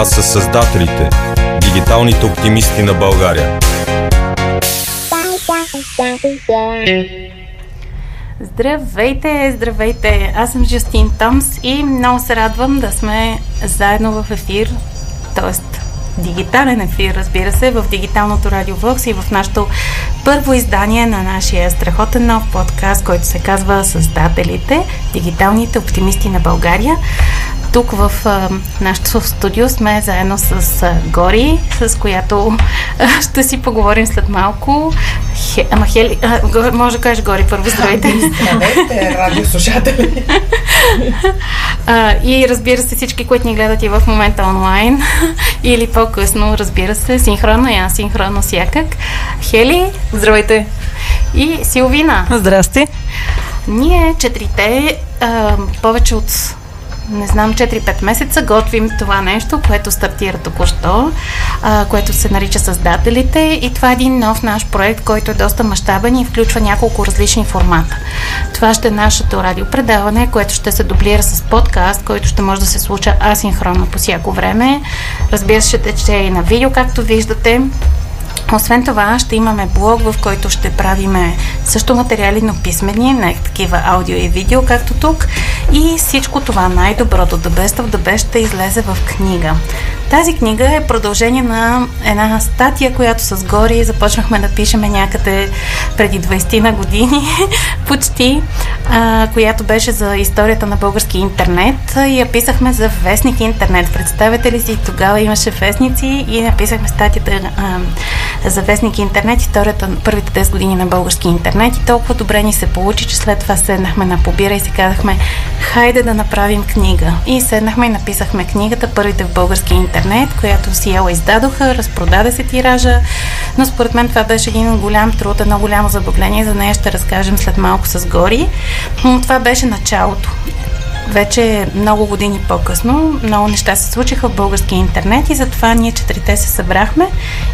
Това са създателите, дигиталните оптимисти на България. Здравейте, здравейте! Аз съм Жустин Томс и много се радвам да сме заедно в ефир, т.е. дигитален ефир, разбира се, в дигиталното радио Вокс и в нашото първо издание на нашия страхотен нов подкаст, който се казва Създателите, дигиталните оптимисти на България. Тук в а, нашото студио сме заедно с а, Гори, с която а, ще си поговорим след малко. Хе, ама Хели, а, може да кажеш Гори първо, здравейте. Здравейте, радиослушатели. а, и разбира се всички, които ни гледат и в момента онлайн или по-късно, разбира се, синхронно и асинхронно всякак. Хели. Здравейте. И Силвина. Здрасти. Ние четирите а, повече от не знам, 4-5 месеца готвим това нещо, което стартира току-що, а, което се нарича Създателите и това е един нов наш проект, който е доста мащабен и включва няколко различни формата. Това ще е нашето радиопредаване, което ще се дублира с подкаст, който ще може да се случва асинхронно по всяко време. Разбира се, ще тече и на видео, както виждате. Освен това, ще имаме блог, в който ще правиме също материали, но писмени, не такива аудио и видео, както тук. И всичко това, най-доброто, The Best of the Best, ще излезе в книга. Тази книга е продължение на една статия, която с Гори започнахме да пишеме някъде преди 20 на години, почти, а, която беше за историята на български интернет и я писахме за вестник интернет. Представете ли си, тогава имаше вестници и написахме статията а, за вестник интернет, историята на първите 10 години на български интернет и толкова добре ни се получи, че след това седнахме на побира и си казахме, хайде да направим книга. И седнахме и написахме книгата Първите в български интернет която Сиела издадоха, разпродаде се тиража, но според мен това беше един голям труд, едно голямо забавление, за нея ще разкажем след малко с Гори. Но това беше началото вече много години по-късно много неща се случиха в българския интернет и затова ние четирите се събрахме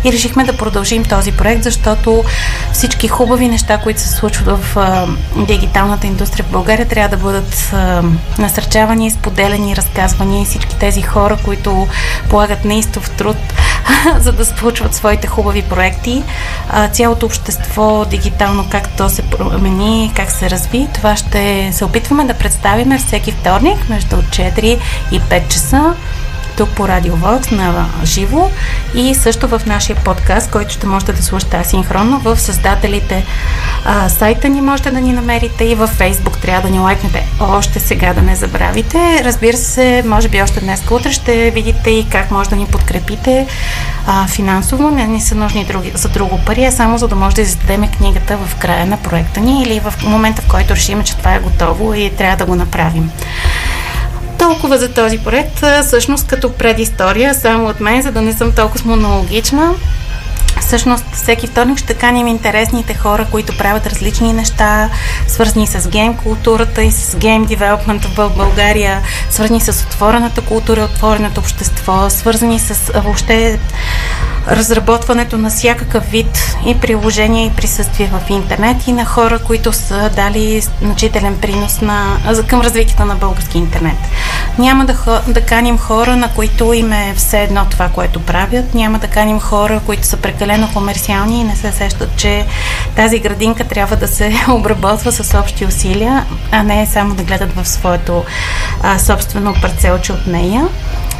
и решихме да продължим този проект, защото всички хубави неща, които се случват в а, дигиталната индустрия в България, трябва да бъдат а, насърчавани, споделени, разказвани и всички тези хора, които полагат неистов труд, за да случват своите хубави проекти. А, цялото общество дигитално, как то се промени, как се разви, това ще се опитваме да представим всеки вторник между 4 и 5 часа тук по Радио Вокс на живо и също в нашия подкаст, който ще можете да слушате асинхронно в създателите а, сайта ни можете да ни намерите и във Фейсбук трябва да ни лайкнете още сега да не забравите. Разбира се, може би още днес утре ще видите и как може да ни подкрепите а, финансово. Не ни са нужни други, за друго пари, а само за да може да издадем книгата в края на проекта ни или в момента, в който решим, че това е готово и трябва да го направим. Толкова за този проект, всъщност като предистория, само от мен, за да не съм толкова монологична. Всъщност всеки вторник ще каним интересните хора, които правят различни неща, свързани с гейм културата и с гейм девелопмент в България, свързани с отворената култура, отвореното общество, свързани с въобще разработването на всякакъв вид и приложения и присъствие в интернет и на хора, които са дали значителен принос на, към развитието на български интернет. Няма да, да каним хора, на които им е все едно това, което правят. Няма да каним хора, които са прекалено комерциални и не се сещат, че тази градинка трябва да се обработва с общи усилия, а не само да гледат в своето а, собствено парцелче от нея.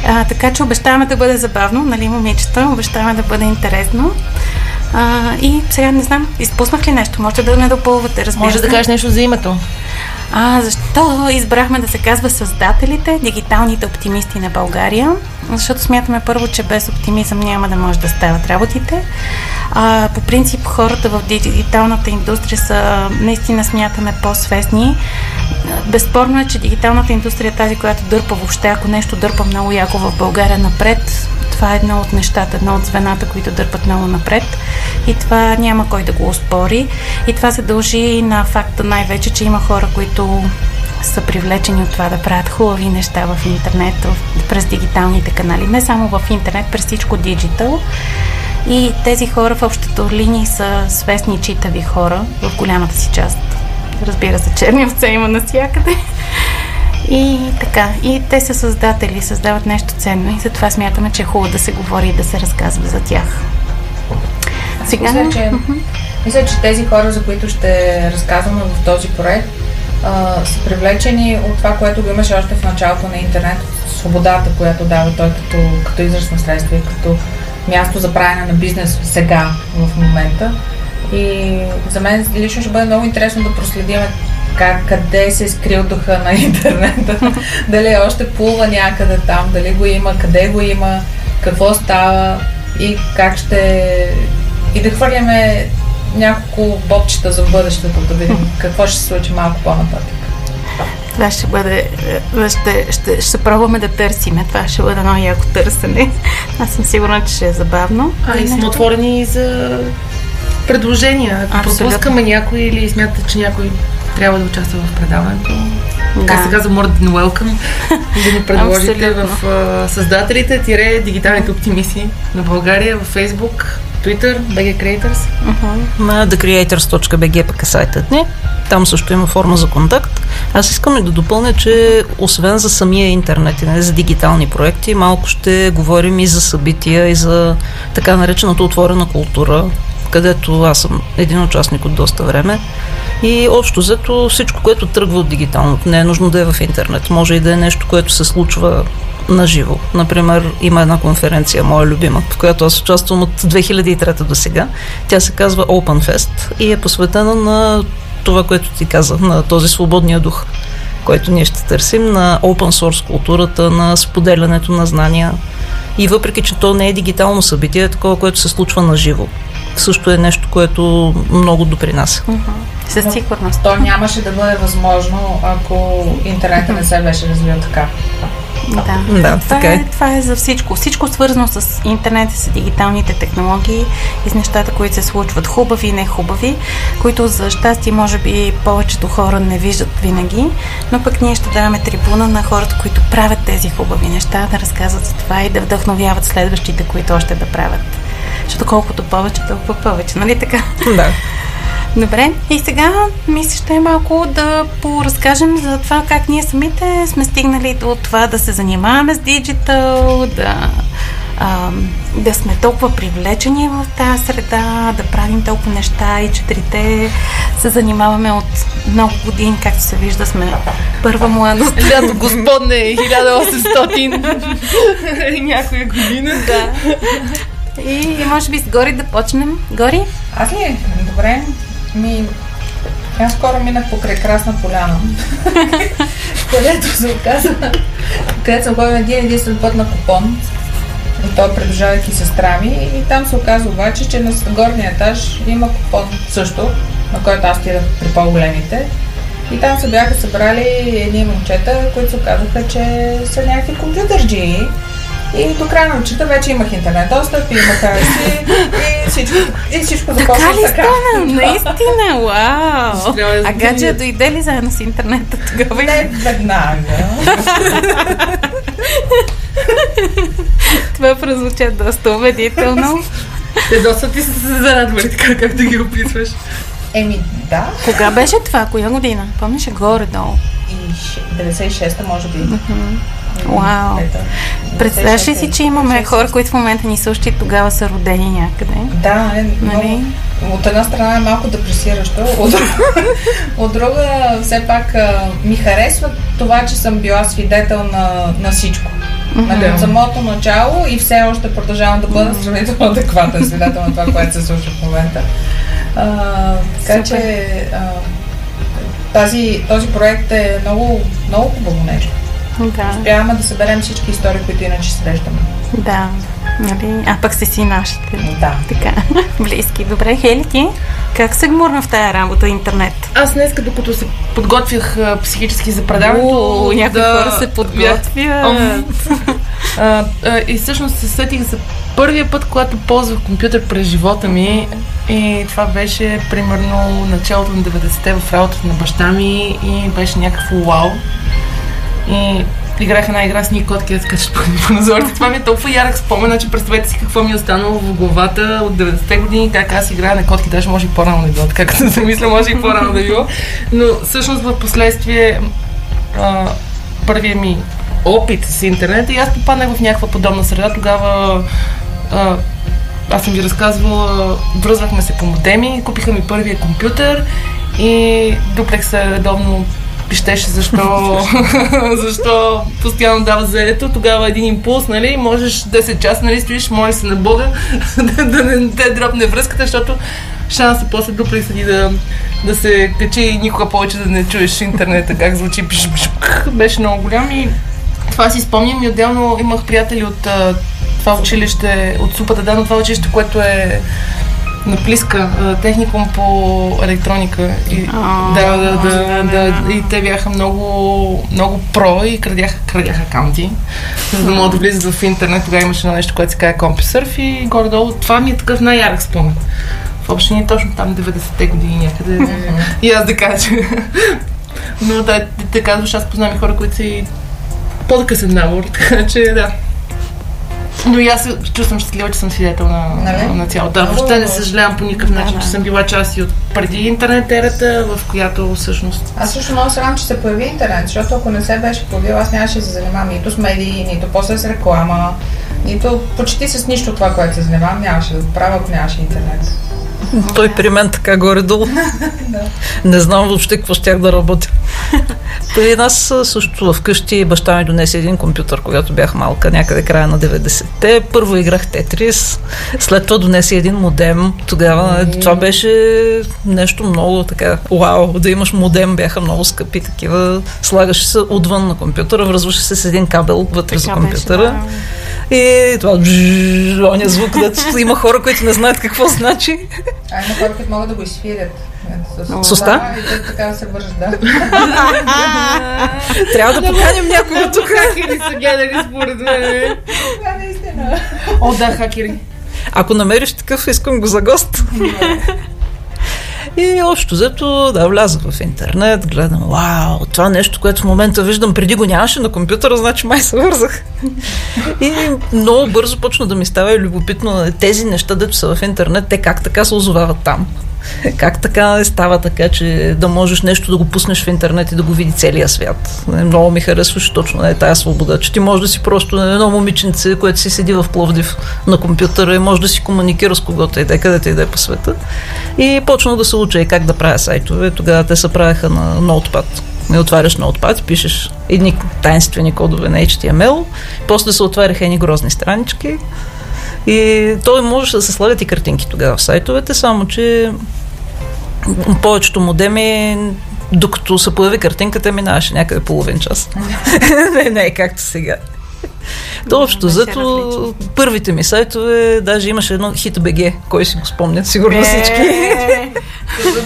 А, така че обещаваме да бъде забавно, нали, момичета? Обещаваме да бъде интересно. А, и сега не знам, изпуснах ли нещо? Можете да ме допълвате, разбира Може да кажеш нещо за името. А, защо избрахме да се казва Създателите, дигиталните оптимисти на България? Защото смятаме първо, че без оптимизъм няма да може да стават работите. А, по принцип хората в дигиталната индустрия са наистина смятаме по-свестни. Безспорно е, че дигиталната индустрия е тази, която дърпа въобще, ако нещо дърпа много яко в България напред, това е едно от нещата, едно от звената, които дърпат много напред. И това няма кой да го успори. И това се дължи на факта най-вече, че има хора, които са привлечени от това да правят хубави неща в интернет, през дигиталните канали. Не само в интернет, през всичко диджитал. И тези хора в общото линии са свестни читави хора, в голямата си част. Разбира се, черни овце има навсякъде. И така, и те са създатели, създават нещо ценно и затова смятаме, че е хубаво да се говори и да се разказва за тях. Сега... Мисля, че, мисля, че тези хора, за които ще разказваме в този проект, а, са привлечени от това, което го имаше още в началото на интернет, свободата, която дава той като, като израз на средства и като място за правене на бизнес сега, в момента. И за мен лично ще бъде много интересно да проследим как, къде се е скрил духа на интернета, дали още плува някъде там, дали го има, къде го има, какво става и как ще... И да хвърляме няколко бобчета за бъдещето, да видим какво ще се случи малко по-нататък. Това ще бъде, е, ще, ще, ще пробваме да търсиме. Това ще бъде много яко търсене. Аз съм сигурна, че ще е забавно. А, и сме отворени за предложения. Ако пропускаме някой или смятате, че някой трябва да участва в предаването, да. как се казва, more than welcome, да ни предложите в uh, създателите, тире дигиталните оптимисти на България в Facebook, Twitter, BG Creators. Uh-huh. На thecreators.bg пък е сайтът ни. Там също има форма за контакт. Аз искам и да допълня, че освен за самия интернет и не за дигитални проекти, малко ще говорим и за събития, и за така наречената отворена култура, където аз съм един участник от доста време. И общо взето всичко, което тръгва от дигиталното, не е нужно да е в интернет. Може и да е нещо, което се случва на живо. Например, има една конференция, моя любима, в която аз участвам от 2003 до сега. Тя се казва Open Fest и е посветена на това, което ти каза, на този свободния дух, който ние ще търсим, на open source културата, на споделянето на знания. И въпреки, че то не е дигитално събитие, е такова, което се случва на живо. Също е нещо, което много допринася. Със сигурност. То нямаше да бъде възможно, ако интернетът не се беше развил така. Да, да това, така е. е. това е за всичко. Всичко свързано с интернет, с дигиталните технологии и с нещата, които се случват. Хубави и не хубави, които за щастие може би повечето хора не виждат винаги, но пък ние ще даваме трибуна на хората, които правят тези хубави неща, да разказват за това и да вдъхновяват следващите, които още да правят. Защото колкото повече, толкова повече, нали така? Да. Добре, и сега мисля, ще е малко да поразкажем за това как ние самите сме стигнали до това да се занимаваме с диджитал, да, а, да сме толкова привлечени в тази среда, да правим толкова неща и четирите се занимаваме от много години, както се вижда, сме първа младост. Лято господне, 1800 някоя година. Да. И, и може би с Гори да почнем. Гори? Аз ли? Добре. Ми, аз скоро минах покрай Красна поляна, където се оказа, където съм ходила един единствен път на купон, и той придружавайки сестра ми, и там се оказа обаче, че на горния етаж има купон също, на който аз отидах при по-големите. И там се бяха събрали едни момчета, които се оказаха, че са някакви компютърджии и до края на нощта вече имах интернет достъп, имах си и всичко, и всичко започна така. Ли така. стана? Наистина, вау! А гадже дойде ли заедно с интернета тогава? Не веднага. Това прозвуча доста убедително. Те доста ти са се зарадвали, така както ги описваш. Еми, да. Кога беше това? Коя година? Помниш горе-долу? И 96-та, може би. Uh-huh. Вау! Представяш ли си, че имаме хора, които в момента ни слушат и тогава са родени някъде? Да, е, нали? от една страна е малко депресиращо, от, от друга все пак ми харесва това, че съм била свидетел на, на всичко. Mm-hmm. От самото начало и все още продължавам да бъда сравнително адекватен свидетел на това, което се случва в момента. А, така Супер. че а, тази, този проект е много, много хубаво нещо. Да. Успяваме да съберем всички истории, които иначе срещаме. Да. Нали? А пък сте си нашите. Да. Така. Близки. Добре, Хели, ти? Как се гмурна в тая работа интернет? Аз днес, докато се подготвях а, психически за предаването... някои да... хора се подготвят. а, а, и всъщност се сетих за първия път, когато ползвах компютър през живота ми и това беше примерно началото на 90-те в работата на баща ми и беше някакво вау. И играх една игра с ни котки, да скачат по назорите. Това ми е толкова ярък спомен, че представете си какво ми е останало в главата от 90-те години, как аз играя на котки, даже може и по-рано да било, така като се замисля, може и по-рано да било. Но всъщност в последствие а, първия ми опит с интернет и аз попаднах в някаква подобна среда. Тогава а, аз съм ви разказвала, връзвахме се по модеми, купиха ми първия компютър и дуплекса редовно пищеше защо, защо постоянно дава заето. Тогава един импулс, нали, можеш 10 часа, нали, стоиш, моли се на Бога да, да не те дропне връзката, защото шанса после дуплекса ти да, да се качи и никога повече да не чуеш интернета, как звучи, беше много голям и това си спомням и отделно имах приятели от това училище, от Супата Дано, това училище, което е на Плиска, техникум по електроника. И, да, да, да, да. И те бяха много, много про и крадяха, крадяха акаунти, за да могат да влизат в интернет. Тогава имаше едно нещо, което се казва CompuServe и горе-долу това ми е такъв най-ярък спомен. В общини точно там 90-те години някъде. И аз да кажа. Но да, ти казваш, аз познавам хора, които са и по-късен набор, така че да. Но и аз се чувствам щастлива, че съм свидетел на, Нали? на цялото. Да, въобще не съжалявам по никакъв Да, начин, да. че съм била част и от преди интернет ерата, в която всъщност Аз също много се радвам, че се появи интернет, защото ако не се беше появил, аз нямаше да се занимавам нито с медии, нито после с реклама, нито почти с нищо това, което се занимавам, нямаше да го правя, ако нямаше интернет. Той при мен така горе-долу. Не знам въобще какво щях да работя. При нас също вкъщи баща ми донесе един компютър, когато бях малка, някъде края на 90-те. Първо играх Тетрис, след това донесе един модем. Тогава нали, това беше нещо много така, вау, да имаш модем, бяха много скъпи такива. Слагаше се отвън на компютъра, връзваше се с един кабел вътре за Така беше, компютъра. да. И това бжж, оня звук, дето има хора, които не знаят какво значи. А има хора, които могат да го изфирят. С уста? Така да се вържат, да. Трябва да поканим някого тук. хакери са гледали според мен. Да, наистина. О, да, хакери. Ако намериш такъв, искам го за гост. И общо взето, да, влязах в интернет, гледам, вау, това нещо, което в момента виждам, преди го нямаше на компютъра, значи май се вързах. И много бързо почна да ми става и любопитно тези неща, дето са в интернет, те как така се озовават там. Как така става така, че да можеш нещо да го пуснеш в интернет и да го види целия свят. Не, Много ми харесваше точно е тая свобода, че ти можеш да си просто едно момиченце, което си седи в Пловдив на компютъра и може да си комуникира с когото и да е, където и да е по света. И почна да се уча и как да правя сайтове. Тогава те се правеха на Notepad. Не отваряш Notepad, пишеш едни тайнствени кодове на HTML, после се отваряха едни грозни странички и той можеше да се слагат и картинки тогава в сайтовете, само че повечето модеми докато се появи картинката, минаваше някъде половин час. не, не, както сега. То общо, зато първите ми сайтове, даже имаше едно HitBG, кой си го спомня, сигурно всички. Е,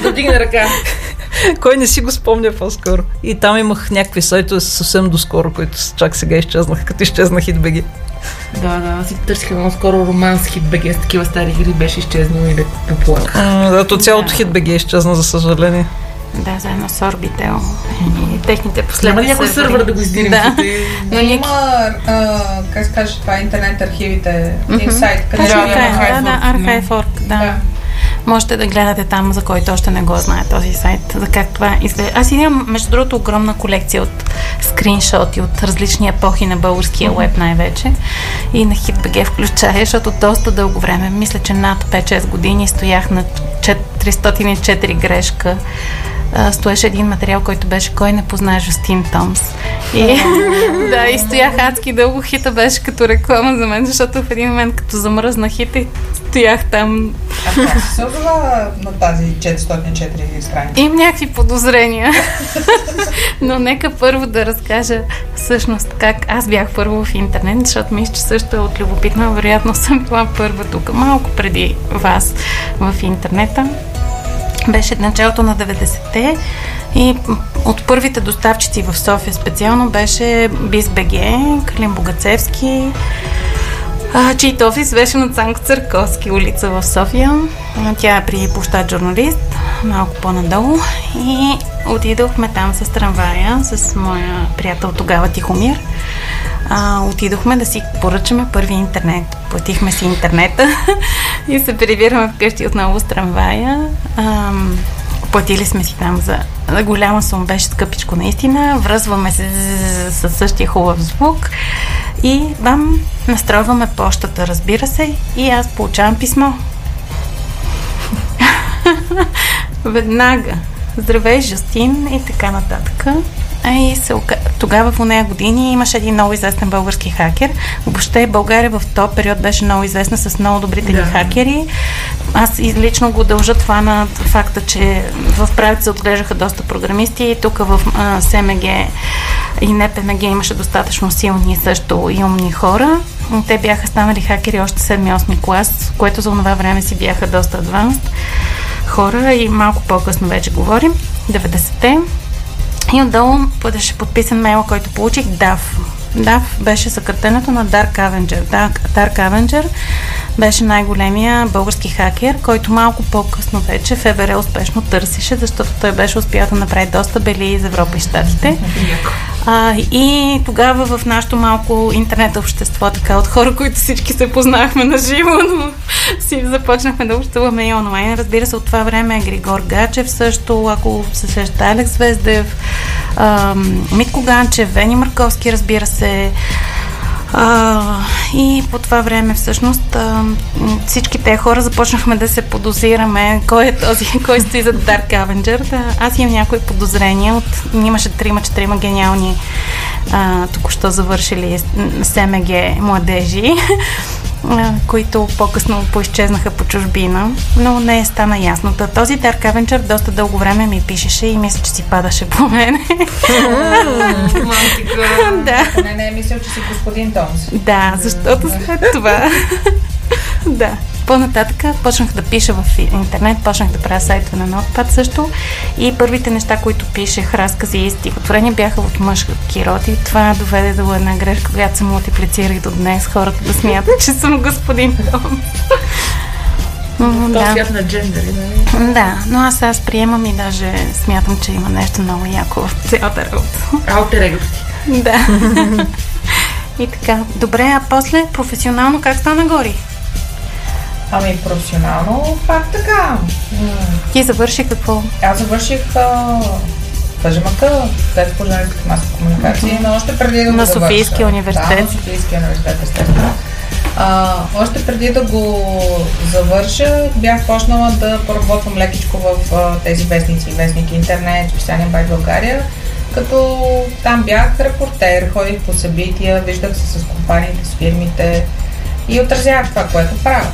Да дигна ръка. Кой не си го спомня по-скоро. И там имах някакви сайтове съвсем доскоро, които чак сега изчезнаха, като изчезна HitBG. Да, да, аз си търсих едно скоро романс хит БГ с такива стари игри, беше изчезнал и леко поплаках. М, Да, то цялото HitBG изчезна, за съжаление. Да, заедно с Orbitel и техните Няма последни ли някой сървър да го издирим? Да. Но има, а, как се каже това, интернет архивите, сайт, където Да, е, да, да, Archive.org, Archive.org, да. Можете да гледате там, за който още не го знае този сайт, за как това изглежда. Аз имам, между другото, огромна колекция от скриншоти от различни епохи на българския веб най-вече и на HitBG включая, защото доста дълго време, мисля, че над 5-6 години стоях на 404 грешка стоеше един материал, който беше Кой не познае Жустин Томс. И, да, и стоях адски дълго. Хита беше като реклама за мен, защото в един момент, като замръзна хита, и стоях там. А си се озова на тази 404 страница. Имам някакви подозрения. Но нека първо да разкажа всъщност как аз бях първо в интернет, защото мисля, че също е от любопитно. Вероятно съм била първа тук, малко преди вас в интернета. Беше началото на 90-те и от първите доставчици в София специално беше BizBG, Калин Богацевски, а, чийто офис беше на Цанко Църковски улица в София. А, Тя е при площад журналист, малко по-надолу. И отидохме там с трамвая, с моя приятел тогава Тихомир. А, отидохме да си поръчаме първи интернет. Платихме си интернета и се прибираме вкъщи отново с трамвая. Ам, платили сме си там за, за голяма сума, беше скъпичко наистина, връзваме се със същия хубав звук и бам, настройваме почтата, разбира се, и аз получавам писмо. Веднага. Здравей, Жустин и така нататък. И се, тогава в нея години имаше един много известен български хакер. Въобще България в този период беше много известна с много добрите да. ни хакери. Аз лично го дължа това на факта, че в правица отглеждаха доста програмисти и тук в а, СМГ и НПМГ имаше достатъчно силни също и умни хора. Те бяха станали хакери още 7-8 клас, което за това време си бяха доста адванст хора и малко по-късно вече говорим, 90-те. И отдолу бъдеше подписан мейла, който получих DAF. DAF беше съкратенето на Dark Avenger. Dark Avenger беше най-големия български хакер, който малко по-късно вече ФБР успешно търсеше, защото той беше успял да направи доста бели из Европа и Штатите. А, и тогава в нашото малко интернет общество, така от хора, които всички се познахме на живо, но си започнахме да общуваме и онлайн. Разбира се, от това време Григор Гачев също, ако се сеща Алекс Звездев, Митко Ганчев, Вени Марковски, разбира се, а, и по това време всъщност а, всички те хора започнахме да се подозираме кой е този, кой стои зад Dark Avenger. Да, аз имам някои подозрения. От, имаше трима-четирима гениални а, току-що завършили СМГ младежи, които по-късно поизчезнаха по чужбина, но не е стана ясно. Та, този Дарк Авенчър доста дълго време ми пишеше и мисля, че си падаше по мен. да. Не, не мисля, че си господин Томс. Да, защото след това да. По-нататък почнах да пиша в интернет, почнах да правя сайтове на Notepad също и първите неща, които пишех, разкази и стихотворения бяха в мъжки род и това доведе до една грешка, която се мултиплицирах до днес, хората да смятат, че съм господин Том. В свят на джендери, нали? Да, но аз аз приемам и даже смятам, че има нещо много яко в цялата работа. Аутер Да. и така. Добре, а после професионално как стана гори? Ами професионално, пак така. Ти завърши какво? Аз завърших където по журналистика масова комуникация, но още преди да на го Софийския университет. Да, на Софийския университет, естествено. А, още преди да го завърша, бях почнала да поработвам лекичко в а, тези вестници, вестники интернет, списания Бай България, като там бях репортер, ходих по събития, виждах се с компаниите, с фирмите и отразявах това, което правя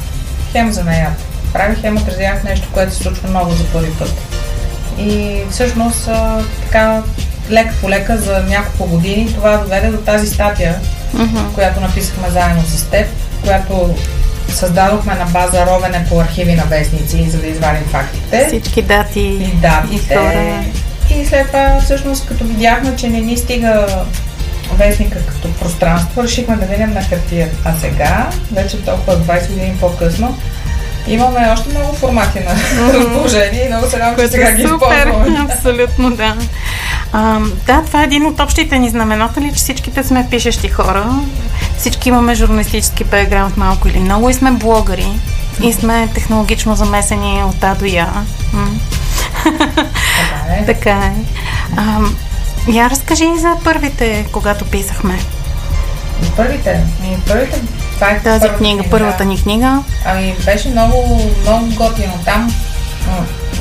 хем за нея. Правих хем отразявах нещо, което се случва много за първи път. И всъщност така лека по лека за няколко години това доведе до тази статия, uh-huh. която написахме заедно с теб, която създадохме на база ровене по архиви на вестници, за да извадим фактите. Всички дати и датите. И, хора. и след това, всъщност, като видяхме, че не ни стига вестника като пространство, решихме да видим на хартия. А сега, вече толкова 20 години по-късно, имаме още много формати на разположение и много се радвам, че сега ги използваме. Абсолютно, да. А, да, това е един от общите ни знамената ли, че всичките сме пишещи хора. Всички имаме журналистически бекграунд малко или много и сме блогъри. И сме технологично замесени от А до Я. Така е. така е. А, я разкажи за първите, когато писахме. Първите? Ми, първите това е Тази книга, книга, първата ни книга. Ами беше много, много готино. Там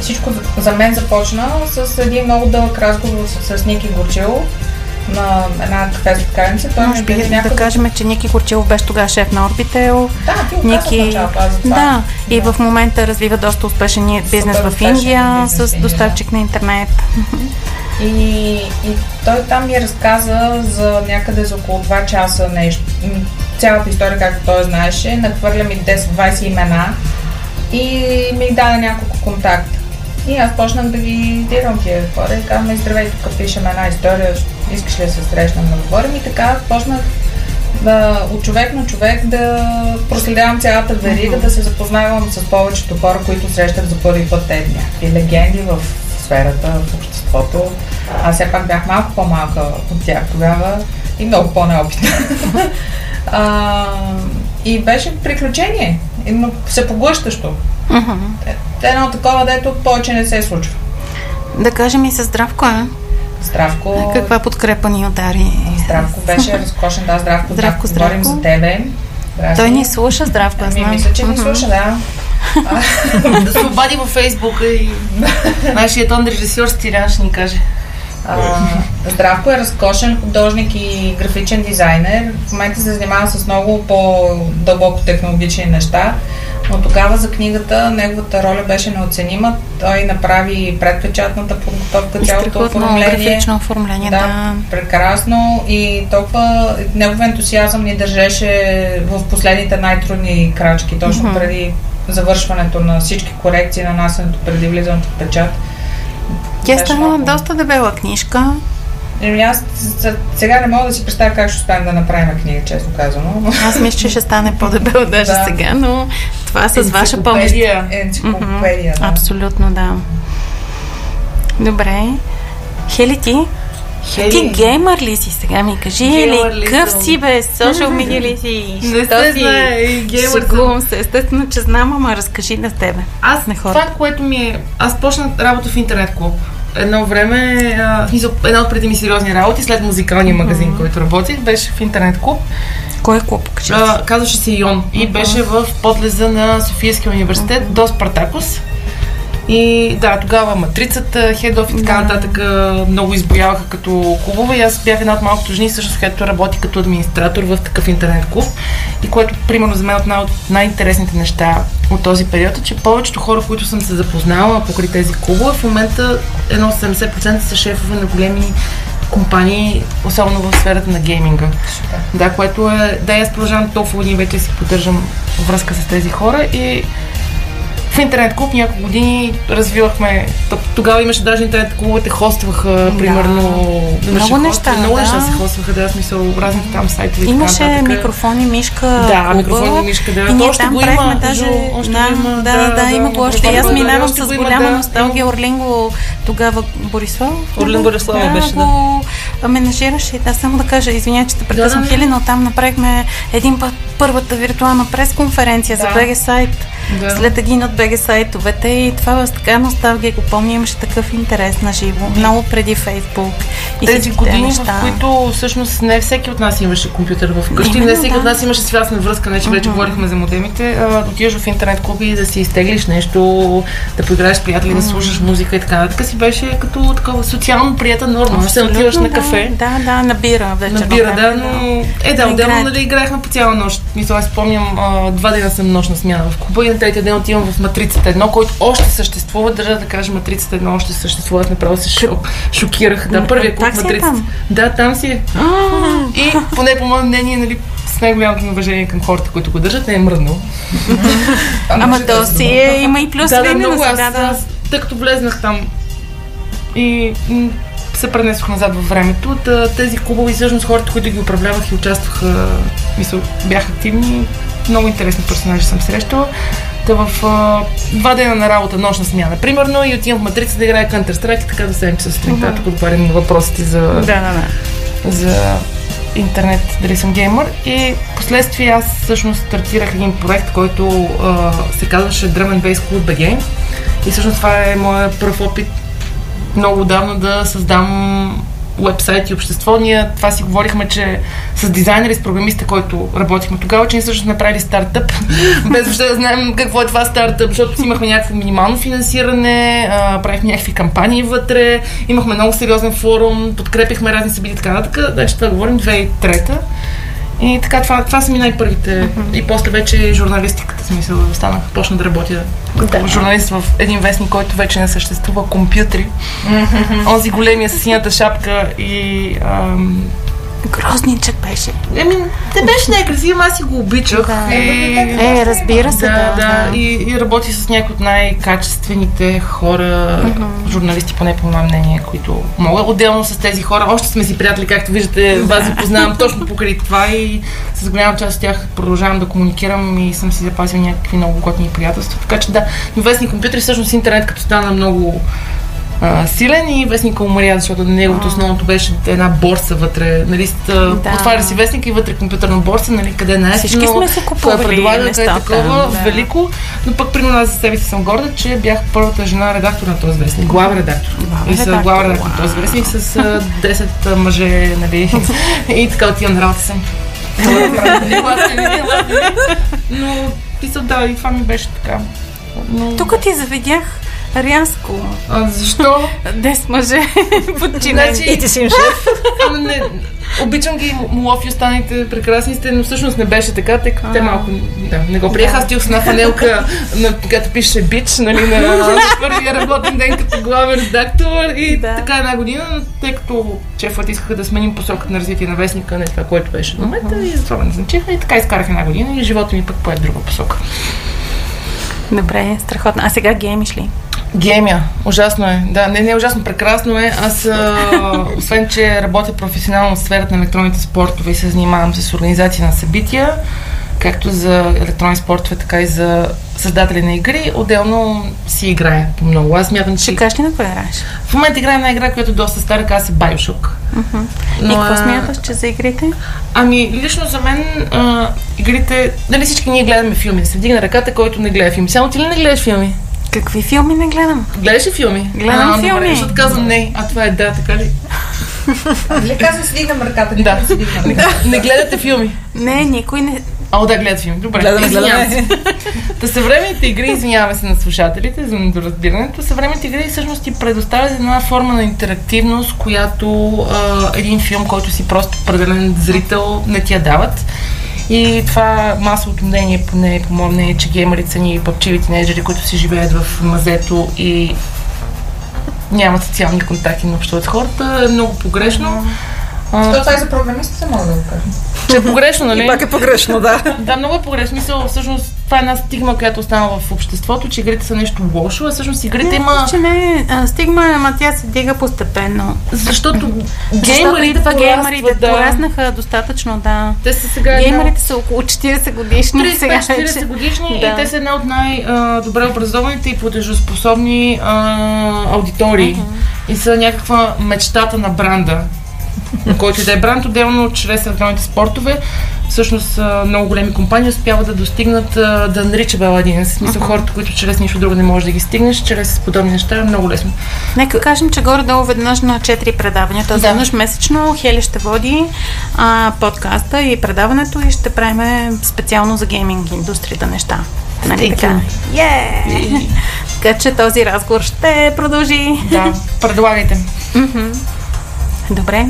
всичко за мен започна с един много дълъг разговор с, с Ники Горчилов на една кафе с Той Може би някакъв... да кажем, че Ники Горчилов беше тогава шеф на Орбител. Да, ти Ники... началото, аз това. Да, и да. в момента развива доста успешен бизнес Супер в Индия, с доставчик да. на интернет. И, и той там ми разказа за някъде за около 2 часа нещо. Цялата история, както той знаеше, нахвърля ми 10-20 имена и ми даде няколко контакта. И аз почнах да ги дирам тия хора и казвам, здравей, тук пишем една история, искаш ли да се срещнем да говорим и така почнах да, от човек на човек да проследявам цялата верига, uh-huh. да се запознавам с повечето хора, които срещах за първи път те някакви легенди в сферата, в обществото. Аз все пак бях малко по-малка от тях тогава и много по-неопитна. а, и беше приключение, но се поглъщащо. Uh-huh. Едно такова, дето повече не се случва. Да кажем и с Здравко, а? Здравко. Каква подкрепа ни удари? Здравко беше разкошен, да, Здравко. Здравко, да, Говорим Здравко. за тебе. Здрасти. Той ни слуша, Здравко, аз Ами, знам. мисля, че ни слуша, да. Да се обади във Фейсбука и нашият тон режисьор Стилян ще ни каже. А, Здравко е разкошен художник и графичен дизайнер. В момента се занимава с много по-дълбоко технологични неща, но тогава за книгата неговата роля беше неоценима. Той направи предпечатната подготовка, цялото оформление. графично оформление, да. Да, прекрасно и толкова негов ентусиазъм ни държеше в последните най-трудни крачки, точно Мгм. преди завършването на всички корекции, нанасянето преди влизането в печат. Тя Беше стана малко- доста дебела книжка. Еми аз сега не мога да си представя как ще успеем да направим книга, честно казано. Аз мисля, че ще стане по-дебела даже Да. сега, но това с ваша помощ. Енциклопедия. Енциклопедия, да. Абсолютно, да. Добре. Хели ти? Хели. Ти геймър ли си сега ми кажи? Геймър Или ли къв съм? си бе? Социал медиа ли си? Не се си? знае, геймър съм. Шегувам се. Естествено, че знам, ама разкажи на тебе. Аз на хората. това, което ми е... Аз почнах работа в интернет клуб. Едно време, а, една от преди ми сериозни работи, след музикалния магазин, който работих, беше в интернет клуб. Кой е клуб? Казваше се Йон и беше в подлеза на Софийския университет до Спартакус. И да, тогава матрицата, хедов и така нататък много избояваха като клубове и аз бях една от малкото жени, всъщност, където работи като администратор в такъв интернет клуб. И което, примерно, за мен е от най-интересните неща от този период е, че повечето хора, които съм се запознала покрай тези клубове, в момента едно 70% са шефове на големи компании, особено в сферата на гейминга. Супер. Да, което е... Да, аз продължавам толкова години вече си поддържам връзка с тези хора и в интернет клуб няколко години развивахме. Тогава имаше даже интернет клубовете хостваха, примерно. имаше Много неща, Много да. неща се хостваха, да, смисъл разните там сайтове. и така Имаше нататък. микрофони, мишка, Да, клуба. микрофони, мишка, да. И ние още там го правихме има, даже... Още да, го има, да, да, да, има да, го още. И аз да, минавам с го има, голяма да, носталгия. има. Орлинго, тогава Борислав. Орлин Борислава да, беше, да. го менажираше. Да, само да кажа, извиня, че те прекъсвам, Да, да. Хели, но там направихме един път първата виртуална пресконференция за Да. BG сайт. Да. След един от BG сайтовете и това с така носталгия го помня, имаше такъв интерес на живо. Много преди Фейсбук и тези години, неща. в които всъщност не всеки от нас имаше компютър в къщи, не всеки да. от нас имаше связна връзка, не че вече говорихме за модемите, отидеш в интернет клуби да си изтеглиш нещо, да поиграеш с приятели, да слушаш музика и така нататък си беше като такова социално приятна норма. Ще отиваш на да. кафе. Да, да, набира вече. Набира, да, но... Е, да, отделно нали, играехме по цяла нощ. Мисля, аз спомням, а, два дена съм нощна смяна в клуба и на третия ден отивам в Матрицата едно, който още съществува. Държа да кажа, Матрицата едно още съществува. Аз направо се шок, шокирах. Да, първия клуб е Матрицата. там? Да, там си е. И поне по мое мнение, нали, с най-голямото уважение към хората, които го държат, не е мръднал. Ама то си е, има и плюс да, да, много. Аз, аз, тъй като влезнах там и се пренесох назад във времето, та, тези клубови, всъщност хората, които ги управлявах и участваха, мисля, бяха активни. Много интересни персонажи съм срещала. Та в а, два дена на работа, нощна смяна, примерно, и отивам в Матрица да играя Counter-Strike и така до 7 часа сутринта, тук отговарям на въпросите за, Да, да, да. за интернет, дали съм геймър. И последствие аз всъщност стартирах един проект, който а, се казваше Drum and Bass Club BG. И всъщност това е моят първ опит много давно да създам вебсайт и общество. Ние това си говорихме, че с дизайнер и с програмиста, който работихме тогава, че ние всъщност направили стартъп, без въобще да знаем какво е това стартъп, защото имахме някакво минимално финансиране, а, правихме някакви кампании вътре, имахме много сериозен форум, подкрепихме разни събития и така нататък. Значи това говорим 2003 и така, това, това са ми най-първите. И после вече журналистиката, смисъл, станах, почна да работя като журналист в един вестник, който вече не съществува, компютри. Онзи големия с синята шапка и... Ам... Грозничък беше. Еми, те беше най-красив, аз си го обичах. Да. И... Е, разбира се, да, да. да. И, и работи с някои от най-качествените хора, журналисти, поне по мое мнение, които мога. Отделно с тези хора, още сме си приятели, както виждате, вас ви познавам точно покрай това и с голяма част от тях продължавам да комуникирам и съм си запазил някакви много готини приятелства. Така че да, но вестни компютри, всъщност интернет като стана много а, силен и вестника умря, защото неговото основното беше една борса вътре. Нали, да. Отваря си вестник и вътре компютърна борса, нали, къде не е. Всички сме си купували предлага, къде е такова, да. велико. Но пък при нас за себе си съм горда, че бях първата жена редактор на този вестник. Главен редактор. Главен и с редактор, главен редактор на този вестник с а, 10 мъже, нали. и така отивам на работа съм. Не ласка, не ласка. Но писал, да, и това ми беше така. Но, Тук ти завидях рязко. а, защо? Дес мъже подчинени. Значи- И ти си им шеф. Ама не, обичам ги, Мулов и останалите прекрасни сте, но всъщност не беше така, тъй като те малко да, не го приеха. Аз стих с една фанелка, на, като пише бич, нали, на, на първия работен ден като главен редактор и Да. така една година, но тъй като шефът искаха да сменим посоката на развитие на вестника, не това, което беше до момента и затова ме назначиха и така изкарах една година и живота ми пък пое в друга посока. Добре, страхотно. А сега геймиш ли? Геймия. Ужасно е. Да, не, не е ужасно, прекрасно е. Аз, а, освен, че работя професионално в сферата на електронните спортове и се занимавам с организация на събития, както за електронни спортове, така и за създатели на игри, отделно си играя по много. Аз мятам, че Ще кажеш ли на какво играеш? в момента играем една игра, която е доста стара, казва се Bioshock. И какво смяташ, че за игрите? Ами, лично за мен а, игрите... Нали всички ние гледаме филми, да се вдигне ръката, който не гледа филми. Само ти ли не гледаш филми? Какви филми не гледам? Гледаш ли филми? Гледам а, филми. Добре, защото казвам не, а това е да, така ли? Нали казвам, си дигнам ръката, не Да. Не гледате филми. Не, никой не... А, да, гледат филми. Добре. Гледаме, извинявам се. Та съвременните игри, извиняваме се на слушателите за недоразбирането, съвременните игри всъщност ти предоставят една форма на интерактивност, която а, един филм, който си просто определен зрител не ти я дават. И това масовото мнение, поне по мое мнение, че геймерите ни пъпчиви тинейджери, които си живеят в мазето и нямат социални контакти, не общуват с хората, е много погрешно. А, То това и за програмистите мога да го кажа. че е погрешно, нали? И пак е погрешно, да. Да, много е погрешно. Смисъл, всъщност, това е една стигма, която остана в обществото, че игрите са нещо лошо, а всъщност игрите Не, има... че не, а, стигма, ама тя се дига постепенно. Защото Защото геймерите идва геймерите да. пораснаха достатъчно, да. Те са сега една... Геймерите са около 40 годишни. сега 35-40 вече. годишни Да. и те са една от най-добре образованите и платежоспособни а, аудитории. И са някаква мечтата на бранда. На който да е бранд, отделно чрез електронните спортове, всъщност много големи компании успяват да достигнат да нарича Audience. В смисъл хората, които чрез нищо друго не можеш да ги стигнеш, чрез подобни неща е много лесно. Нека кажем, че горе-долу веднъж на 4 предавания, т.е. Да. веднъж месечно Хели ще води а, подкаста и предаването и ще правим специално за гейминг индустрията неща. Нали така? Yeah! така че този разговор ще продължи. Да, предлагайте. Добре.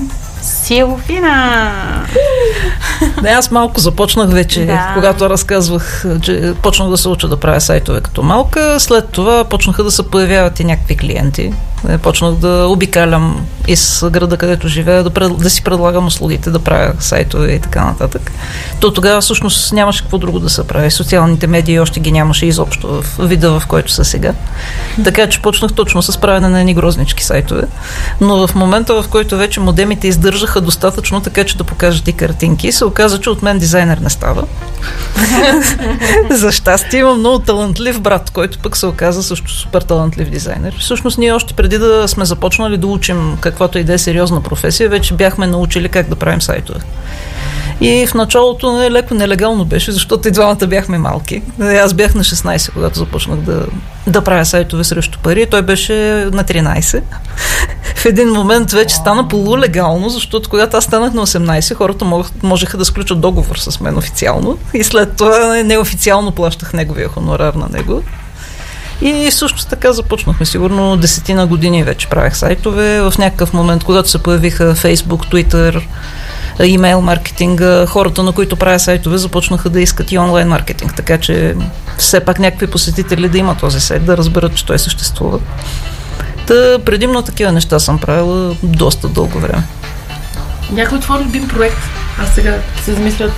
Силвина! Не, аз малко започнах вече, Да. когато разказвах, че почнах да се уча да правя сайтове като малка. След това почнаха да се появяват и някакви клиенти. Е, Почнах да обикалям из града, където живея, да, пред, да си предлагам услугите, да правя сайтове и така нататък. То тогава всъщност нямаше какво друго да се прави. Социалните медии още ги нямаше изобщо в вида, в който са сега. Така че почнах точно с правене на едни грознички сайтове. Но в момента, в който вече модемите издържаха достатъчно, така че да покажат и картинки, се оказа, че от мен дизайнер не става. За щастие имам много талантлив брат, който пък се оказа също супер талантлив дизайнер. Всъщност ние още преди да сме започнали да учим каквато и да е сериозна професия, вече бяхме научили как да правим сайтове. И в началото не, леко нелегално беше, защото и двамата бяхме малки. Аз бях на 16, когато започнах да, да правя сайтове срещу пари. Той беше на 13. В един момент вече стана полулегално, защото когато аз станах на 18, хората мог, можеха да сключат договор с мен официално. И след това неофициално плащах неговия хонорар на него. И всъщност така започнахме. Сигурно десетина години вече правех сайтове. В някакъв момент, когато се появиха Facebook, Twitter, имейл маркетинга, хората, на които правя сайтове, започнаха да искат и онлайн маркетинг, така че все пак някакви посетители да има този сайт, да разберат, че той съществува. Та, предимно такива неща съм правила доста дълго време. Някой твой любим проект? Аз сега се замисля.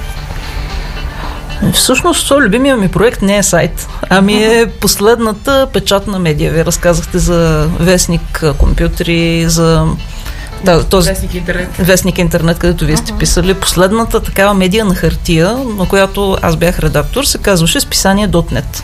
Всъщност, любимия ми проект не е сайт, ами е последната печатна медия. Вие разказахте за вестник компютри, за да, този Вестник интернет. вестник интернет, където вие сте писали. Последната такава медия на хартия, на която аз бях редактор, се казваше списание .net.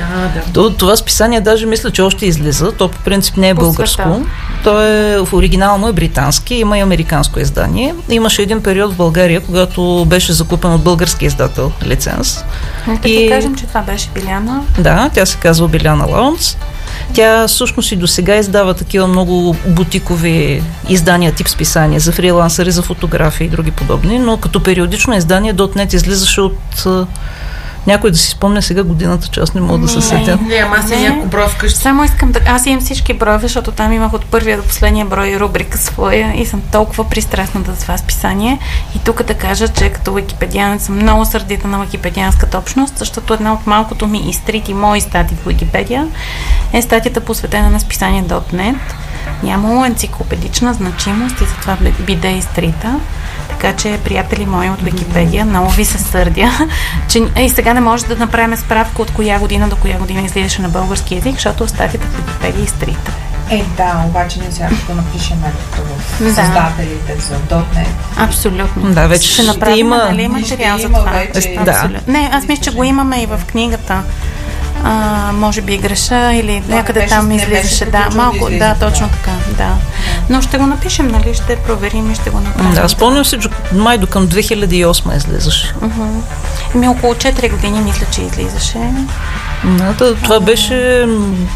А, да. То, това списание даже мисля, че още излиза. То по принцип не е По българско. света. То е в оригинално е британски, има и американско издание. Имаше един период в България, когато беше закупен от български издател лиценз. Нека И- кажем, че това беше Биляна. Да, тя се казва Биляна Лаунс. Тя всъщност и до сега издава такива много бутикови издания, тип списания за фрилансъри, за фотографии и други подобни, но като периодично издание Дотнет излизаше от някой да си спомня сега годината, че аз не мога да се Не. сетя. Не, ама аз Не. имам няколко броя вкъщи. Само искам да... Аз имам всички броеве, защото там имах от първия до последния брой рубрика своя и съм толкова пристрастна за това списание. И тук да кажа, че като википедианец съм много сърдита на википедианската общност, защото една от малкото ми изтрити мои статии в Википедия е статията посветена на списание.net. Нямало енциклопедична значимост и затова биде изтрита. Така че, приятели мои от Википедия, много ви се сърдя, че и сега не може да направим справка от коя година до коя година излизаше на български язик, защото статията в Википедия е изтрита. Е, да, обаче ние сега като напишем като в Да. създателите за .NET. Абсолютно. Да, вече ще ще направим има. нали, Ще материал за има това. вече. Да. Абсолютно. Не, аз мисля, че го имаме и в книгата. А, може би греша или Но някъде там излизаше. Да, да малко, да, точно така, да. Но ще го напишем, нали? Ще проверим и ще го направим. Да, спомням си, че май до към 2008 излизаше. Мгм. Еми, около 4 години мисля, че излизаше. Да, да, това беше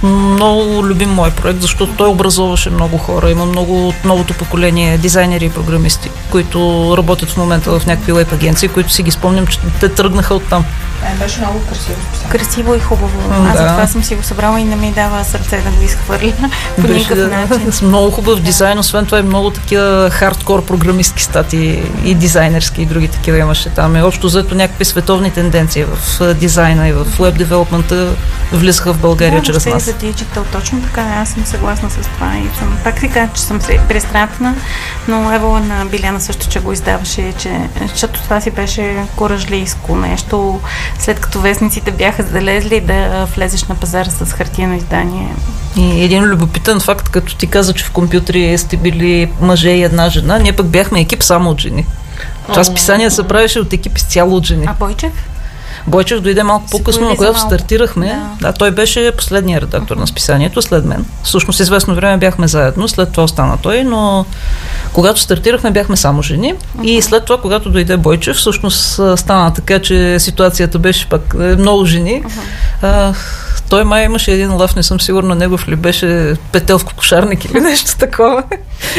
много любим мой проект, защото той образоваше много хора. Има много от новото поколение дизайнери и програмисти, които работят в момента в някакви веб агенции, които си ги спомням, че те тръгнаха от там. Е, беше много красиво. Красиво и хубаво. М, Аз да. затова съм си го събрала и не ми дава сърце да го изхвърля по Беше никакъв да, начин. с много хубав дизайн, освен това и много такива хардкор програмистки статии и дизайнерски и други такива имаше там. И общо взето някакви световни тенденции в дизайна и в веб девелопмента влизаха в България да, чрез нас. за диджитал, точно така. Аз съм съгласна с това и съм, пак си кажа, че съм се пристрастна, но Евала на Биляна също, че го издаваше, че, защото това си беше коражлийско нещо, след като вестниците бяха залезли да влезеш на пазара с хартиено издание. И един любопитен факт, като ти каза, че в компютри сте били мъже и една жена, ние пък бяхме екип само от жени. Това списание се правеше от екип изцяло от жени. А Бойчев? Бойчев дойде малко по-късно, за когато малко. стартирахме. Да. Да. той беше последният редактор на списанието след мен. Всъщност известно време бяхме заедно, след това остана той, но когато стартирахме бяхме само жени и след това, когато дойде Бойчев, всъщност стана така, че ситуацията беше пак е, много жени. А, той май имаше един лав, не съм сигурна негов ли беше петел в кокошарник или нещо такова.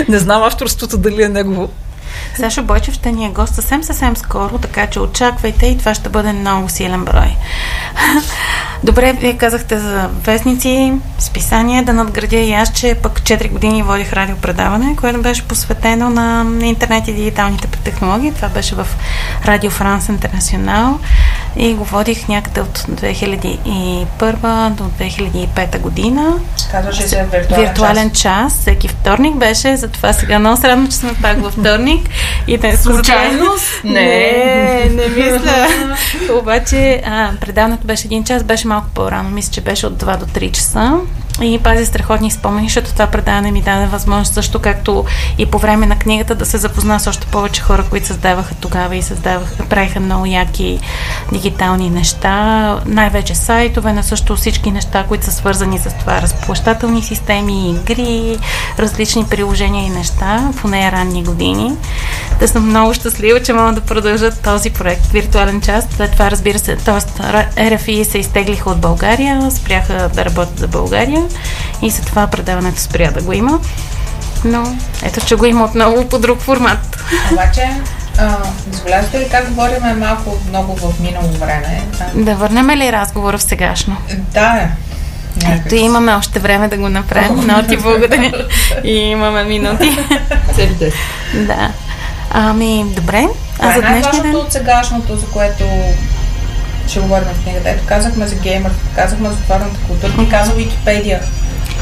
не знам авторството дали е негово. Сашо Бойчев ще ни е гост съвсем съвсем скоро, така че очаквайте и това ще бъде много силен брой. Добре, вие казахте за вестници, списания, да надградя и аз, че пък 4 години водих радиопредаване, което беше посветено на интернет и дигиталните технологии. Това беше в Радио Франс Интернационал и го водих някъде от 2001 до 2005 година. Казваше се виртуален, Виртуален час. час. Всеки вторник беше, затова сега много се радвам, че сме пак във вторник. И сме Случайност? затова- Не, не мисля. Обаче а, предаването беше един час, беше малко по-рано. Мисля, че беше от 2 до 3 часа. И пази страхотни спомени, защото това предаване ми даде възможност също както и по време на книгата да се запозна с още повече хора, които създаваха тогава и създаваха, правиха много яки дигитални неща, най-вече сайтове, на също всички неща, които са свързани с това, разплащателни системи, игри, различни приложения и неща нея ранни години. Да съм много щастлива, че мога да продължа този проект, виртуален час. След това, разбира се, т.е. RFI се изтеглиха от България, спряха да работят за България и за това предаването спря да го има. Но ето, че го има отново по друг формат. Обаче, а, забелязвате ли как говорим малко много в минало време? А, Да върнем ли разговора в сегашно? Да, Ето имаме още време да го направим. Много ти благодаря. И имаме минути. Цели 10. Да. Ами, добре. Това А е за днешния най-важното ден? от сегашното, за което ще говорим в книгата. Ето казахме за геймърите, казахме за отворената култура, ти каза Википедия.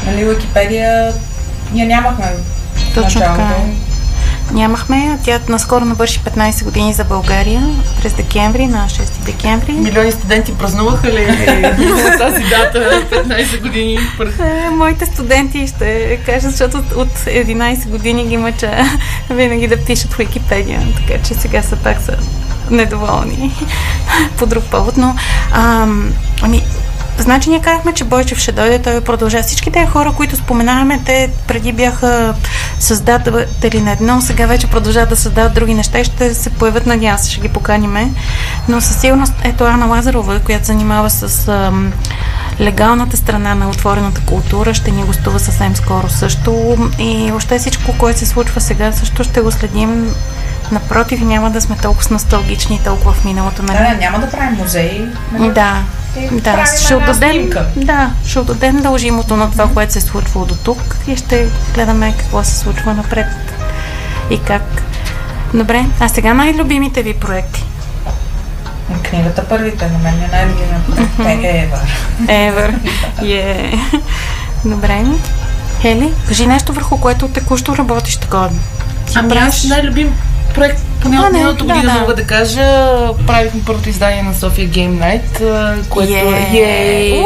Нали, Википедия ние нямахме Точно така. началото. е. Нямахме. Тя наскоро навърши 15 години за България през декември, на 6 декември. Милиони студенти празнуваха ли на тази дата 15 години? Е, моите студенти ще кажат, защото от, от 11 години ги мъча винаги да пишат в Википедия, така че сега са пак са недоволни по друг повод. Но, ам, ами, значи ние казахме, че Бойчев ще дойде, той продължава. Всички тези хора, които споменаваме, те преди бяха създатели на едно, сега вече продължават да създават други неща и ще се появят, надявам се, ще ги поканиме. Но със сигурност, ето Ана Лазарова, която занимава с ам, легалната страна на отворената култура, ще ни гостува съвсем скоро също. И въобще всичко, което се случва сега, също ще го следим Напротив, няма да сме толкова носталгични и толкова в миналото. Нали? Да, няма да правим музей. Нали? Да. Да, ще отдадем, да, ще отдадем дължимото на това, което се е случвало до тук и ще гледаме какво се случва напред и как. Добре, а сега най-любимите ви проекти? Книгата първите, на мен е най-любимия проект е Ever. Ever, yeah. Добре. Хели, кажи нещо върху което текущо работиш такова. Ами аз най-любим проект, поне от миналото година да, да. мога да кажа, правихме първото издание на София Game Night, което е...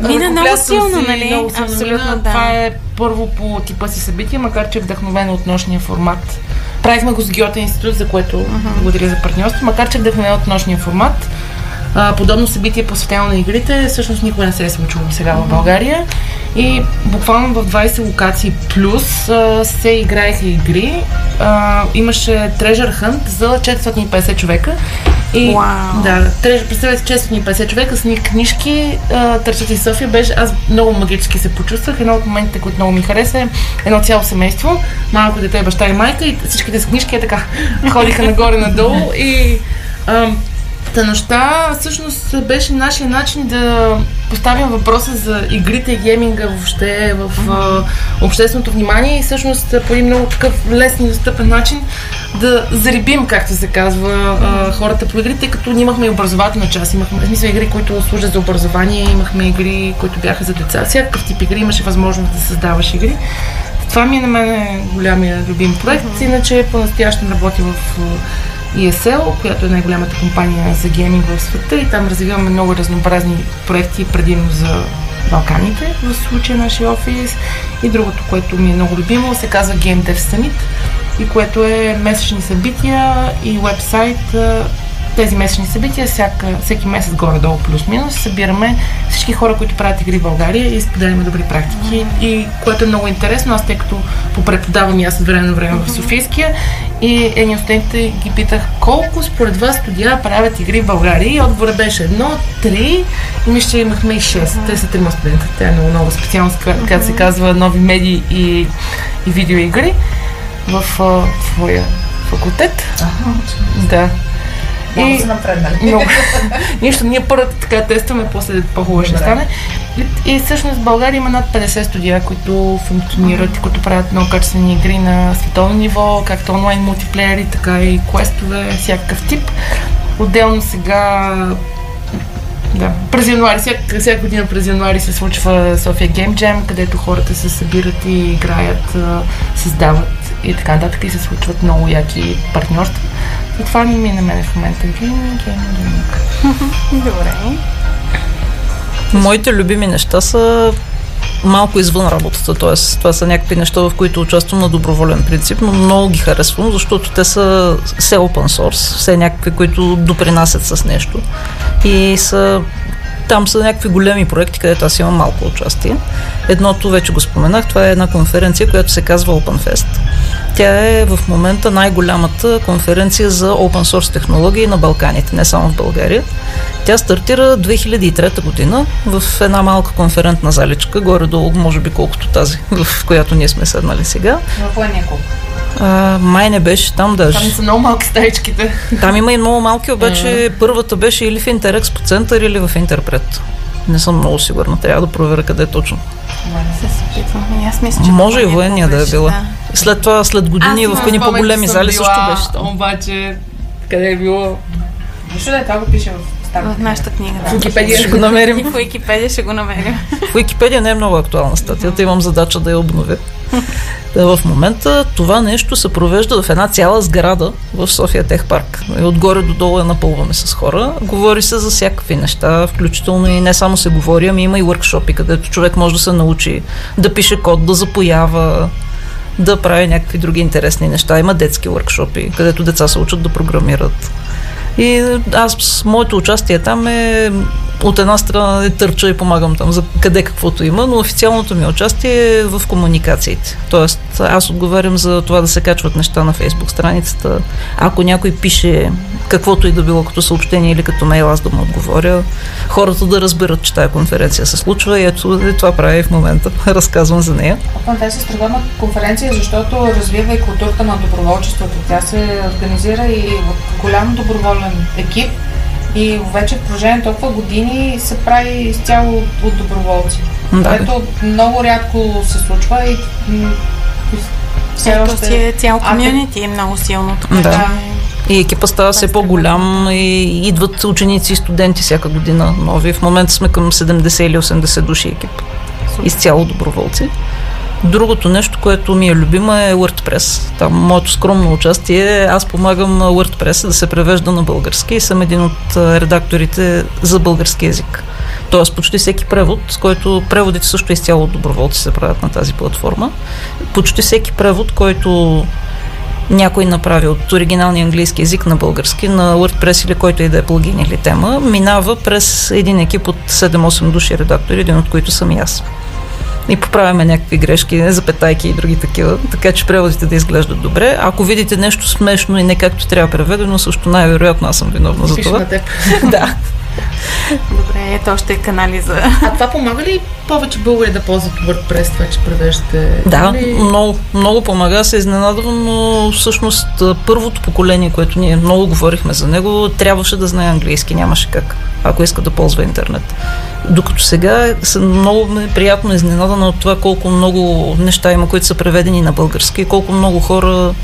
Мина много силно, нали? Много силно Абсолютно, да. Това е първо по типа си събитие, макар че е вдъхновено от нощния формат. Правихме го с Геота институт, за което uh-huh. благодаря за партньорство, макар че е вдъхновено от нощния формат. А, подобно събитие посветено на игрите всъщност никога не се е случило сега в България. И буквално в 20 локации плюс а, се играеха игри. А, имаше Treasure Hunt за 450 човека. И, wow. Да, представете 450 човека с ни книжки, търсят из София. Беше, аз много магически се почувствах. Едно от моментите, които много ми хареса е едно цяло семейство, малко дете, баща и майка и всичките с книжки е така ходиха нагоре-надолу и а, Та нощта всъщност беше нашия начин да поставим въпроса за игрите и гейминга въобще в mm-hmm. общественото внимание и всъщност по един много такъв лесен и достъпен начин да зарибим, както се казва, хората по игрите, тъй като ние имахме и образователна част. Имахме, смисъл, игри, които служат за образование, имахме игри, които бяха за деца. Всякакъв тип игри имаше възможност да създаваш игри. Това ми е на мен голямия любим проект. Mm-hmm. Иначе по-настоящем работя в ESL, която е най-голямата компания за гейминг в света и там развиваме много разнообразни проекти, предимно за Балканите, в случая нашия офис. И другото, което ми е много любимо, се казва Game Dev Summit и което е месечни събития и вебсайт тези месечни събития, всяка, всеки месец горе-долу плюс-минус, събираме всички хора, които правят игри в България и споделяме добри практики. И което е много интересно, аз тъй като попреподавам и аз от време на време в Софийския и едни от студентите ги питах колко според вас студия правят игри в България и отговорът беше едно, три и мисля, че имахме и шест. Те са трима студента. Тя е много нова специалност, която се казва нови медии и, и видеоигри в твоя факултет. Ага, да. Много и, се напреднали. Много. Нищо, ние първата така тестваме, после по-хубаво ще стане. И, и всъщност в България има над 50 студия, които функционират и които правят много качествени игри на световно ниво, както онлайн мултиплеери, така и квестове, всякакъв тип. Отделно сега да. През януари, всяка, всяка година през януари се случва София Game Jam, където хората се събират и играят, създават и така нататък и се случват много яки партньорства. И това ми е на мен в момента. Гейминг, гейминг, Добре. Моите любими неща са малко извън работата, т.е. това са някакви неща, в които участвам на доброволен принцип, но много ги харесвам, защото те са все open source, все някакви, които допринасят с нещо и са там са някакви големи проекти, където аз имам малко участие. Едното вече го споменах, това е една конференция, която се казва OpenFest. Тя е в момента най-голямата конференция за open source технологии на Балканите, не само в България. Тя стартира 2003 година в една малка конферентна заличка, горе-долу, може би колкото тази, в която ние сме седнали сега. В няколко. А, май не беше там даже. Там са много малки стаичките. Там има и много малки, обаче mm. първата беше или в Интерекспо център, или в Интерпред. Не съм много сигурна, трябва да проверя къде е точно. Аз мисля, че Може и военния да е била. Да. След това, след години в едни по-големи зали също беше там. Обаче, къде е било? Нищо да е, това го пише в в нашата книга. В Википедия ще го намерим. И в Википедия ще го намерим. В Википедия не е много актуална статията, имам задача да я обновя. В момента това нещо се провежда в една цяла сграда в София Тех парк. И отгоре до долу я напълваме с хора. Говори се за всякакви неща, включително и не само се говори, ами има и въркшопи, където човек може да се научи да пише код, да запоява, да прави някакви други интересни неща. Има детски въркшопи, където деца се учат да програмират. И аз моето участие там е от една страна не търча и помагам там за къде каквото има, но официалното ми участие е в комуникациите. Тоест, аз отговарям за това да се качват неща на фейсбук страницата. Ако някой пише каквото и да било като съобщение или като мейл, аз да му отговоря. Хората да разберат, че тази конференция се случва и ето и това правя и в момента. Разказвам за нея. Това е страхотна конференция, защото развива и културата на доброволчеството. Тя се организира и от голям доброволен екип, и вече в продължение толкова години се прави изцяло от доброволци. Да. Което много рядко се случва и все Ето още... си е цял комьюнити, е много силно. Така, да. И екипа става все по-голям и идват ученици и студенти всяка година нови. В момента сме към 70 или 80 души екип. Изцяло доброволци. Другото нещо, което ми е любимо е WordPress. Там моето скромно участие, аз помагам WordPress да се превежда на български и съм един от редакторите за български язик. Тоест почти всеки превод, с който преводите също изцяло от доброволци се правят на тази платформа. Почти всеки превод, който някой направи от оригиналния английски язик на български, на WordPress или който и да е плагин или тема, минава през един екип от 7-8 души редактори, един от които съм и аз и поправяме някакви грешки, запетайки и други такива, така че преводите да изглеждат добре. Ако видите нещо смешно и не както трябва преведено, също най-вероятно аз съм виновна за това. да. Добре, ето още е канали за... А това помага ли повече българи да ползват WordPress, това, че превеждате? Да, или... много, много помага. Се изненадвам, но всъщност първото поколение, което ние много говорихме за него, трябваше да знае английски. Нямаше как, ако иска да ползва интернет. Докато сега съм много приятно изненадана от това колко много неща има, които са преведени на български и колко много хора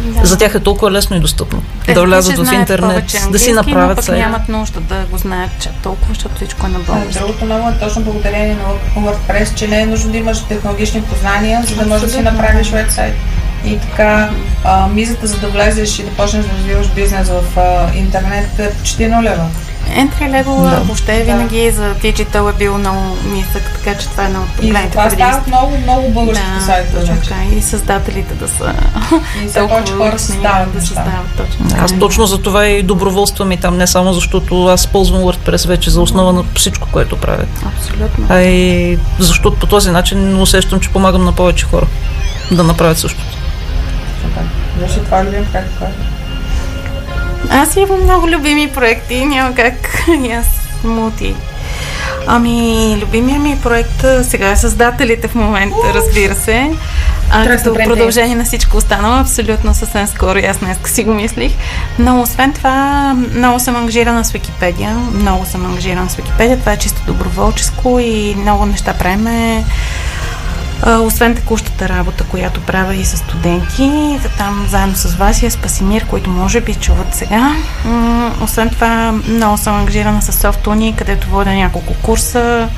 да. За тях е толкова лесно и достъпно. Те, да влязат в интернет, да си направят пък нямат нужда да го знаят че толкова, защото всичко е на български. Другото много е точно благодарение на WordPress, че не е нужно да имаш технологични познания, за да можеш да си направиш вебсайт. И така, а, мизата за да влезеш и да почнеш да развиваш бизнес в а, интернет е почти нулева. Entry level да. въобще да. винаги за диджитал е бил много нисък, така че това е едно от проблемите. И това стават много, много български да, сайтове. Точно така. И създателите да са и за повече хора създават. Да създават точно. Аз точно за това и доброволствам и там, не само защото аз ползвам WordPress вече за основа на всичко, което правят. Абсолютно. А и защото по този начин усещам, че помагам на повече хора да направят същото. Виж, това е любим проект, аз имам много любими проекти, няма как и аз мути. Ами, любимия ми проект сега е създателите в момента, разбира се. А като продължение на всичко останало, абсолютно съвсем скоро, аз днес си го мислих. Но освен това, много съм ангажирана с Википедия. Много съм ангажирана с Википедия. Това е чисто доброволческо и много неща правиме освен текущата работа, която правя и с студенти, там заедно с вас и е Спасимир, които може би чуват сега. Освен това, много съм ангажирана с Софтуни, където водя няколко курса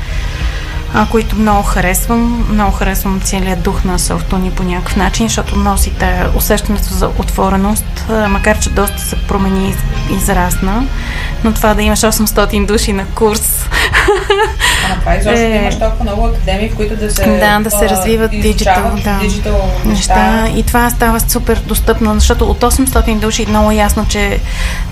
а, които много харесвам. Много харесвам целият дух на Софтуни по някакъв начин, защото носите усещането за отвореност, а, макар че доста се промени и израсна. Но това да имаш 800 души на курс. А това изобщо е... имаш толкова много академии, в които да се Да, да се развиват диджитал, да. диджитал неща. И това става супер достъпно, защото от 800 души много ясно, че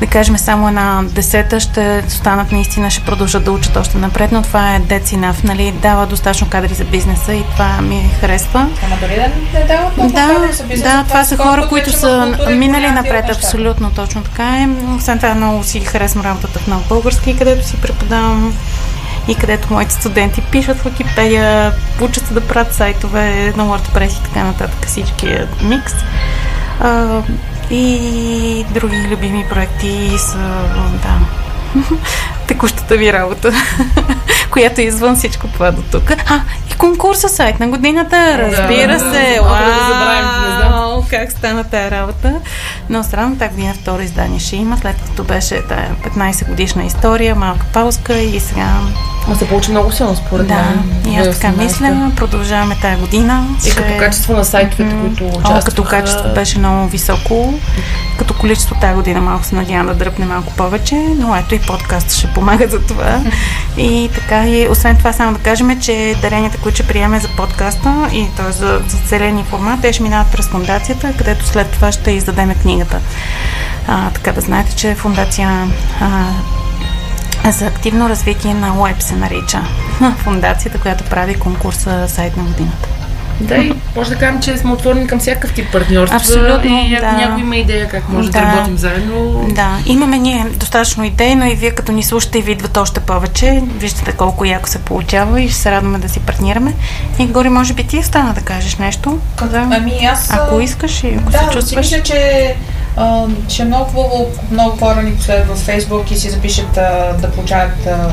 да кажем само една десета ще станат наистина, ще продължат да учат още напред, но това е децинав, нали? Да, дава достатъчно кадри за бизнеса и това ми харесва. Ама дори да не дават много да, кадри за бизнеса. Да, това са хора, които са минали напред, абсолютно точно така е. Освен това много си харесвам работата в нов български, където си преподавам и където моите студенти пишат в Википедия, учат се да правят сайтове на WordPress и така нататък, всичкия микс. А, и други любими проекти са, да, текущата ви работа, която е извън всичко това до тук. А, и конкурса сайт на годината, разбира да, се. Да, да, да забравим, не знам. Как стана тая работа. Но странно тази година второ издание ще има, след като беше тая 15 годишна история, малка пауска и сега а се получи много силно, според да, мен. Да, и аз така мисля. Продължаваме тази година. И че... като качество на сайтовете, mm-hmm. които участваха. О, като качество беше много високо. като количество тази година малко се надявам да дръпне малко повече, но ето и подкаст ще помага за това. И така, и освен това само да кажем, че даренията, които ще приеме за подкаста и т.е. за, за целени формат, те ще минават през фундацията, където след това ще издадеме книгата. А, така да знаете, че фундация а, за активно развитие на Уеб се нарича фундацията, която прави конкурса сайт на годината. Да, и може да кажем, че сме отворени към всякакъв тип партньорства. Абсолютно, И ако да. някой има идея как може да, Да. работим заедно, Да, имаме ние достатъчно идеи, но и вие като ни слушате и ви идват още повече. Виждате колко яко се получава и ще се радваме да си партнираме. И Гори, може би ти остана да кажеш нещо. Да. Ами аз... Ако искаш и ако да, се чувстваш. мисля, че а, ще е много хубаво много хора ни последват в Фейсбук и си запишат а, да получават а,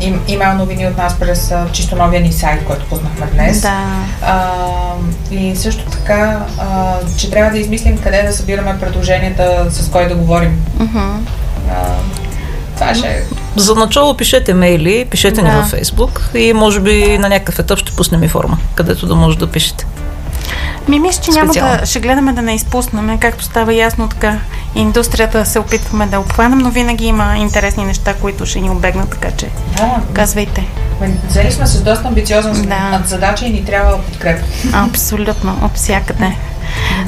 им, имейл новини от нас през а, чисто новия ни сайт, който пуснахме днес. Да. А, и също така, а, че трябва да измислим къде да събираме предложенията, с кой да говорим. Мгм. А, това ще е За начало пишете мейли, пишете ни Да. във Фейсбук и може би на някакъв етап ще пуснем и форма, където да може да пишете. Ми мисля, че няма Специално. да... Ще гледаме да не изпуснем, както става ясно така. Индустрията се опитваме да обхванем, но винаги има интересни неща, които ще ни обегнат, така че Да, казвайте. ме- взели сме с доста амбициозна Да. задача и ни трябва подкрепа. Абсолютно, от всякъде.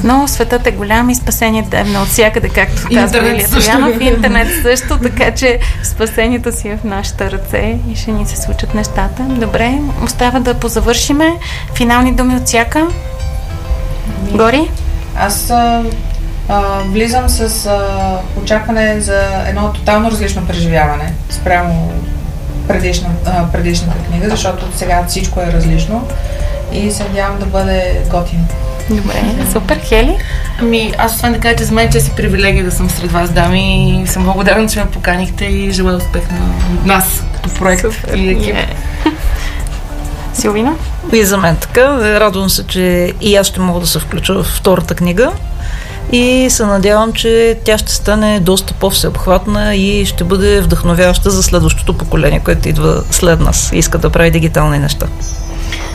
Но светът е голям и спасението е от всякъде, както казва Илия. Стоянов. Интернет също, така че спасението си е в нашите ръце и ще ни се случат нещата. Добре, остава да позавършиме. Финални думи от всяка. Гори? Аз а, влизам с а, очакване за едно тотално различно преживяване спрямо предишна, а, предишната книга, защото сега всичко е различно и се надявам да бъде готино. Добре, супер. Хели? Ами, аз освен да кажа, че за мен е чест и привилегия да съм сред вас, дами, и съм благодарна, че ме поканихте и желая успех на нас като проект и екип. Е. Силвина? И за мен така. Радвам се, че и аз ще мога да се включа в втората книга. И се надявам, че тя ще стане доста по-всеобхватна и ще бъде вдъхновяваща за следващото поколение, което идва след нас и иска да прави дигитални неща.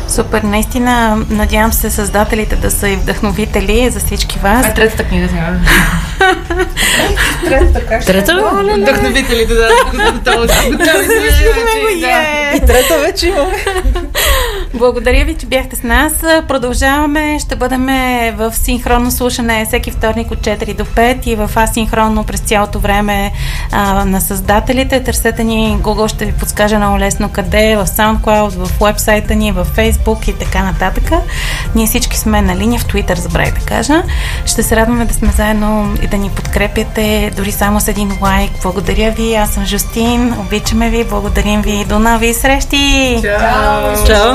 Супер, наистина надявам се създателите да са и вдъхновители за всички вас. Е третата книга сега. Третата как Трета ли? Вдъхновителите, да. Готово да. И трета вече имаме. Благодаря ви, че бяхте с нас. Продължаваме. Ще бъдем в синхронно слушане всеки вторник от 4 до 5 и в асинхронно през цялото време а, на създателите. Търсете ни, Google ще ви подскаже много лесно къде, в SoundCloud, в вебсайта ни, в Facebook и така нататък. Ние всички сме на линия в Twitter, забравих да кажа. Ще се радваме да сме заедно и да ни подкрепяте, дори само с един лайк. Благодаря ви, аз съм Жустин, обичаме ви, благодарим ви, до нови срещи! Чао! Чао.